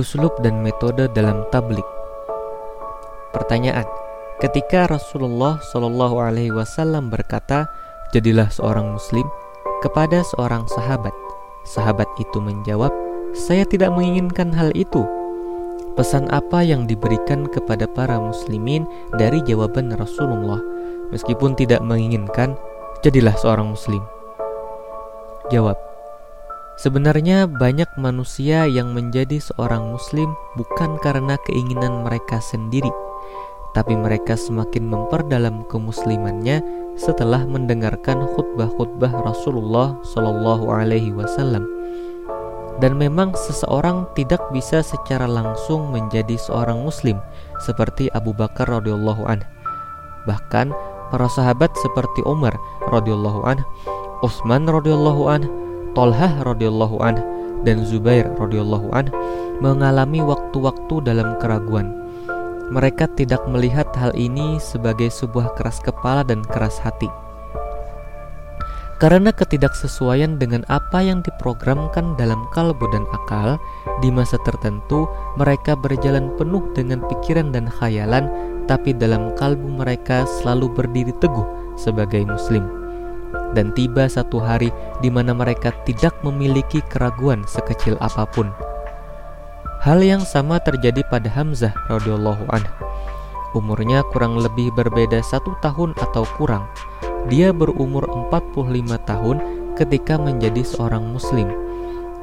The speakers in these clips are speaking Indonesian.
Uslub dan metode dalam tablik. Pertanyaan: Ketika Rasulullah Shallallahu Alaihi Wasallam berkata, "Jadilah seorang Muslim," kepada seorang sahabat, sahabat itu menjawab, "Saya tidak menginginkan hal itu." Pesan apa yang diberikan kepada para Muslimin dari jawaban Rasulullah, meskipun tidak menginginkan, jadilah seorang Muslim? Jawab: Sebenarnya banyak manusia yang menjadi seorang muslim bukan karena keinginan mereka sendiri, tapi mereka semakin memperdalam kemuslimannya setelah mendengarkan khutbah-khutbah Rasulullah Shallallahu alaihi wasallam. Dan memang seseorang tidak bisa secara langsung menjadi seorang muslim seperti Abu Bakar radhiyallahu anh. Bahkan para sahabat seperti Umar radhiyallahu anh, Utsman radhiyallahu anh, Tolhah radhiyallahu an dan Zubair radhiyallahu an mengalami waktu-waktu dalam keraguan. Mereka tidak melihat hal ini sebagai sebuah keras kepala dan keras hati. Karena ketidaksesuaian dengan apa yang diprogramkan dalam kalbu dan akal, di masa tertentu mereka berjalan penuh dengan pikiran dan khayalan, tapi dalam kalbu mereka selalu berdiri teguh sebagai muslim dan tiba satu hari di mana mereka tidak memiliki keraguan sekecil apa pun. Hal yang sama terjadi pada Hamzah radhiyallahu anhu. Umurnya kurang lebih berbeda satu tahun atau kurang. Dia berumur 45 tahun ketika menjadi seorang muslim.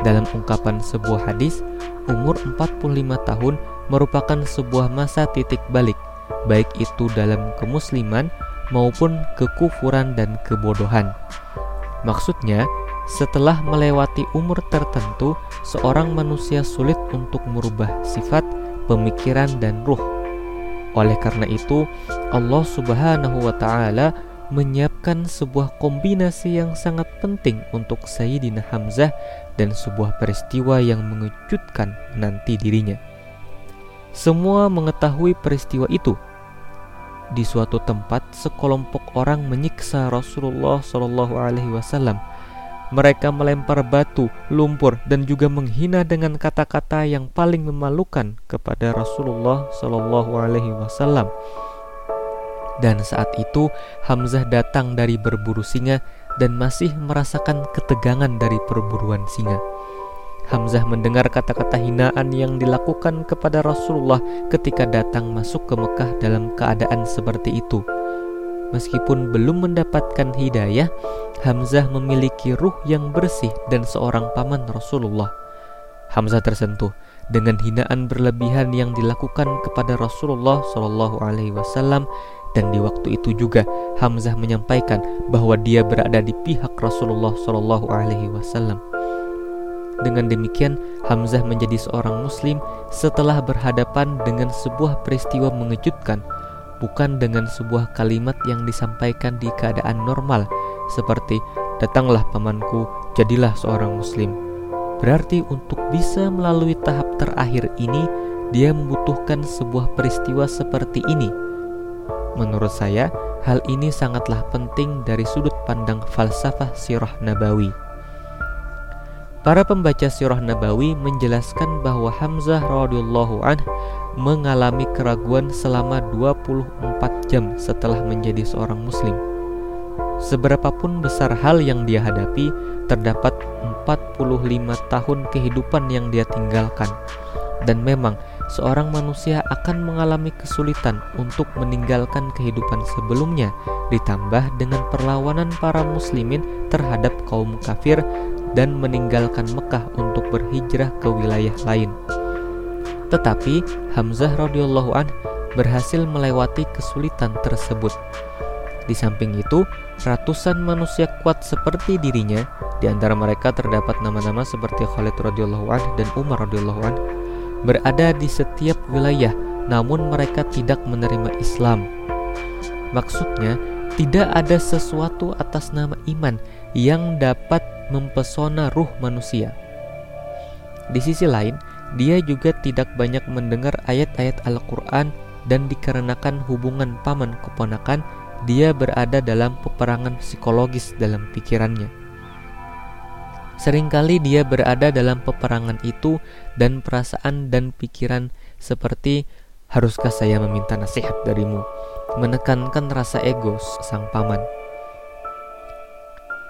Dalam ungkapan sebuah hadis, umur 45 tahun merupakan sebuah masa titik balik, baik itu dalam kemusliman maupun kekufuran dan kebodohan. Maksudnya, setelah melewati umur tertentu, seorang manusia sulit untuk merubah sifat, pemikiran, dan ruh. Oleh karena itu, Allah Subhanahu wa Ta'ala menyiapkan sebuah kombinasi yang sangat penting untuk Sayyidina Hamzah dan sebuah peristiwa yang mengejutkan nanti dirinya. Semua mengetahui peristiwa itu, di suatu tempat sekelompok orang menyiksa Rasulullah Shallallahu Alaihi Wasallam. Mereka melempar batu, lumpur, dan juga menghina dengan kata-kata yang paling memalukan kepada Rasulullah Shallallahu Alaihi Wasallam. Dan saat itu Hamzah datang dari berburu singa dan masih merasakan ketegangan dari perburuan singa. Hamzah mendengar kata-kata hinaan yang dilakukan kepada Rasulullah ketika datang masuk ke Mekah dalam keadaan seperti itu. Meskipun belum mendapatkan hidayah, Hamzah memiliki ruh yang bersih dan seorang paman Rasulullah. Hamzah tersentuh dengan hinaan berlebihan yang dilakukan kepada Rasulullah Shallallahu Alaihi Wasallam dan di waktu itu juga Hamzah menyampaikan bahwa dia berada di pihak Rasulullah Shallallahu Alaihi Wasallam. Dengan demikian, Hamzah menjadi seorang Muslim setelah berhadapan dengan sebuah peristiwa mengejutkan, bukan dengan sebuah kalimat yang disampaikan di keadaan normal, seperti "Datanglah pamanku, jadilah seorang Muslim." Berarti, untuk bisa melalui tahap terakhir ini, dia membutuhkan sebuah peristiwa seperti ini. Menurut saya, hal ini sangatlah penting dari sudut pandang falsafah sirah nabawi. Para pembaca sirah Nabawi menjelaskan bahwa Hamzah radhiyallahu anh mengalami keraguan selama 24 jam setelah menjadi seorang muslim. Seberapapun besar hal yang dia hadapi, terdapat 45 tahun kehidupan yang dia tinggalkan. Dan memang seorang manusia akan mengalami kesulitan untuk meninggalkan kehidupan sebelumnya ditambah dengan perlawanan para muslimin terhadap kaum kafir dan meninggalkan Mekah untuk berhijrah ke wilayah lain. Tetapi Hamzah radhiyallahu an berhasil melewati kesulitan tersebut. Di samping itu, ratusan manusia kuat seperti dirinya, di antara mereka terdapat nama-nama seperti Khalid radhiyallahu an dan Umar radhiyallahu an, berada di setiap wilayah, namun mereka tidak menerima Islam. Maksudnya, tidak ada sesuatu atas nama iman yang dapat mempesona ruh manusia. Di sisi lain, dia juga tidak banyak mendengar ayat-ayat Al-Quran dan dikarenakan hubungan paman keponakan, dia berada dalam peperangan psikologis dalam pikirannya. Seringkali dia berada dalam peperangan itu dan perasaan dan pikiran seperti haruskah saya meminta nasihat darimu, menekankan rasa ego sang paman.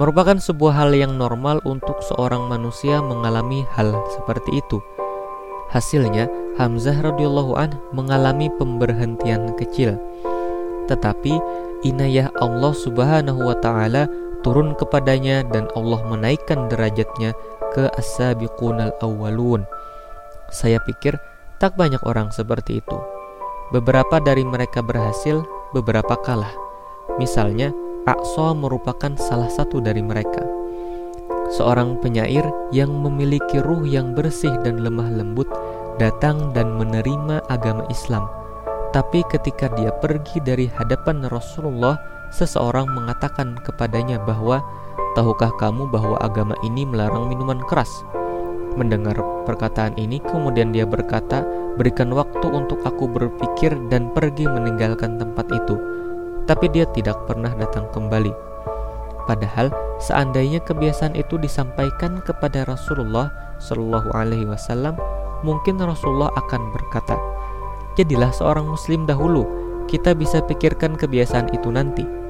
Merupakan sebuah hal yang normal untuk seorang manusia mengalami hal seperti itu. Hasilnya, Hamzah radhiyallahu an mengalami pemberhentian kecil. Tetapi inayah Allah Subhanahu wa taala turun kepadanya dan Allah menaikkan derajatnya ke as-sabiqunal awwalun. Saya pikir tak banyak orang seperti itu. Beberapa dari mereka berhasil, beberapa kalah. Misalnya, Aqsa merupakan salah satu dari mereka. Seorang penyair yang memiliki ruh yang bersih dan lemah lembut datang dan menerima agama Islam. Tapi ketika dia pergi dari hadapan Rasulullah seseorang mengatakan kepadanya bahwa tahukah kamu bahwa agama ini melarang minuman keras? Mendengar perkataan ini, kemudian dia berkata, "Berikan waktu untuk aku berpikir dan pergi meninggalkan tempat itu." Tapi dia tidak pernah datang kembali. Padahal seandainya kebiasaan itu disampaikan kepada Rasulullah Shallallahu Alaihi Wasallam, mungkin Rasulullah akan berkata, "Jadilah seorang Muslim dahulu. Kita bisa pikirkan kebiasaan itu nanti."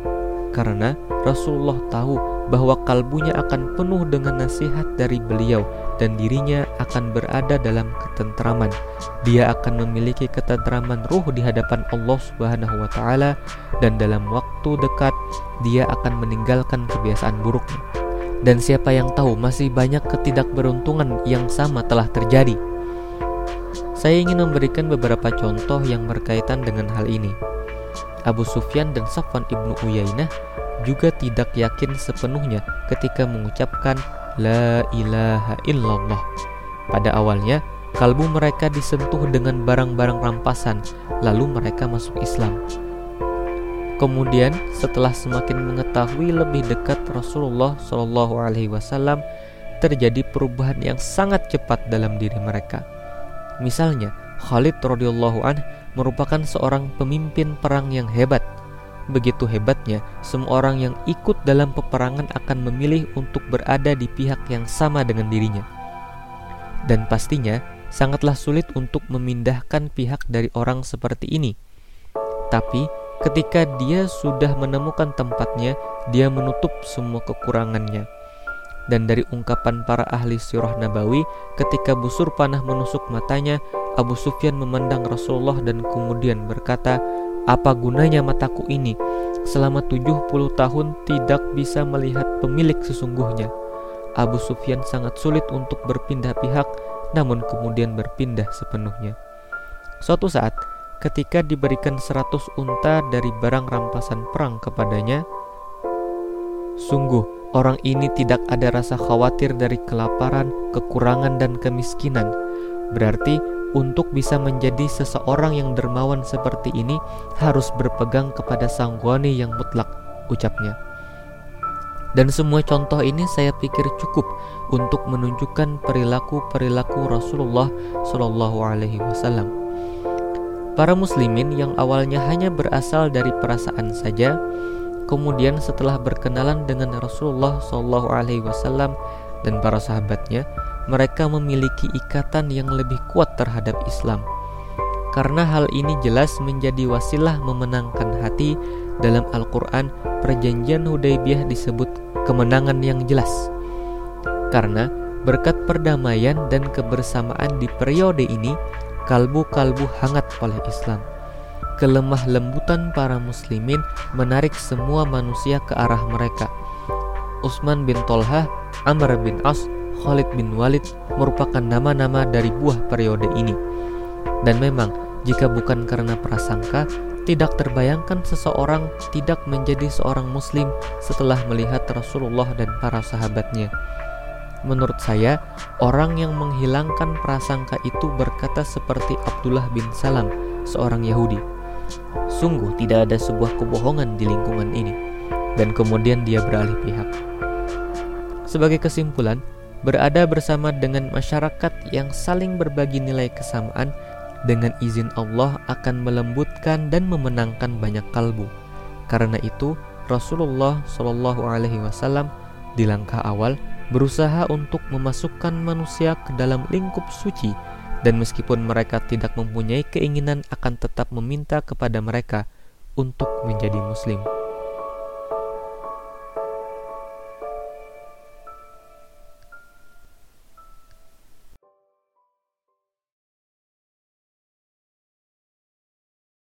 karena Rasulullah tahu bahwa kalbunya akan penuh dengan nasihat dari beliau dan dirinya akan berada dalam ketentraman. Dia akan memiliki ketentraman ruh di hadapan Allah Subhanahu wa taala dan dalam waktu dekat dia akan meninggalkan kebiasaan buruknya. Dan siapa yang tahu masih banyak ketidakberuntungan yang sama telah terjadi. Saya ingin memberikan beberapa contoh yang berkaitan dengan hal ini. Abu Sufyan dan Safwan ibnu Uyainah juga tidak yakin sepenuhnya ketika mengucapkan La ilaha illallah. Pada awalnya, kalbu mereka disentuh dengan barang-barang rampasan, lalu mereka masuk Islam. Kemudian, setelah semakin mengetahui lebih dekat Rasulullah Shallallahu Alaihi Wasallam, terjadi perubahan yang sangat cepat dalam diri mereka. Misalnya, Khalid radhiyallahu an merupakan seorang pemimpin perang yang hebat. Begitu hebatnya, semua orang yang ikut dalam peperangan akan memilih untuk berada di pihak yang sama dengan dirinya. Dan pastinya, sangatlah sulit untuk memindahkan pihak dari orang seperti ini. Tapi, ketika dia sudah menemukan tempatnya, dia menutup semua kekurangannya dan dari ungkapan para ahli sirah nabawi ketika busur panah menusuk matanya Abu Sufyan memandang Rasulullah dan kemudian berkata apa gunanya mataku ini? Selama 70 tahun tidak bisa melihat pemilik sesungguhnya. Abu Sufyan sangat sulit untuk berpindah pihak namun kemudian berpindah sepenuhnya. Suatu saat ketika diberikan 100 unta dari barang rampasan perang kepadanya sungguh Orang ini tidak ada rasa khawatir dari kelaparan, kekurangan, dan kemiskinan. Berarti, untuk bisa menjadi seseorang yang dermawan seperti ini, harus berpegang kepada Sang yang mutlak, ucapnya. Dan semua contoh ini saya pikir cukup untuk menunjukkan perilaku-perilaku Rasulullah Shallallahu Alaihi Wasallam. Para muslimin yang awalnya hanya berasal dari perasaan saja, Kemudian setelah berkenalan dengan Rasulullah Shallallahu Alaihi Wasallam dan para sahabatnya, mereka memiliki ikatan yang lebih kuat terhadap Islam. Karena hal ini jelas menjadi wasilah memenangkan hati dalam Al-Quran perjanjian Hudaybiyah disebut kemenangan yang jelas. Karena berkat perdamaian dan kebersamaan di periode ini, kalbu-kalbu hangat oleh Islam kelemah lembutan para muslimin menarik semua manusia ke arah mereka. Utsman bin Tolha, Amr bin As, Khalid bin Walid merupakan nama-nama dari buah periode ini. Dan memang, jika bukan karena prasangka, tidak terbayangkan seseorang tidak menjadi seorang muslim setelah melihat Rasulullah dan para sahabatnya. Menurut saya, orang yang menghilangkan prasangka itu berkata seperti Abdullah bin Salam, seorang Yahudi. Sungguh tidak ada sebuah kebohongan di lingkungan ini. Dan kemudian dia beralih pihak. Sebagai kesimpulan, berada bersama dengan masyarakat yang saling berbagi nilai kesamaan dengan izin Allah akan melembutkan dan memenangkan banyak kalbu. Karena itu, Rasulullah Shallallahu Alaihi Wasallam di langkah awal berusaha untuk memasukkan manusia ke dalam lingkup suci, dan meskipun mereka tidak mempunyai keinginan, akan tetap meminta kepada mereka untuk menjadi Muslim.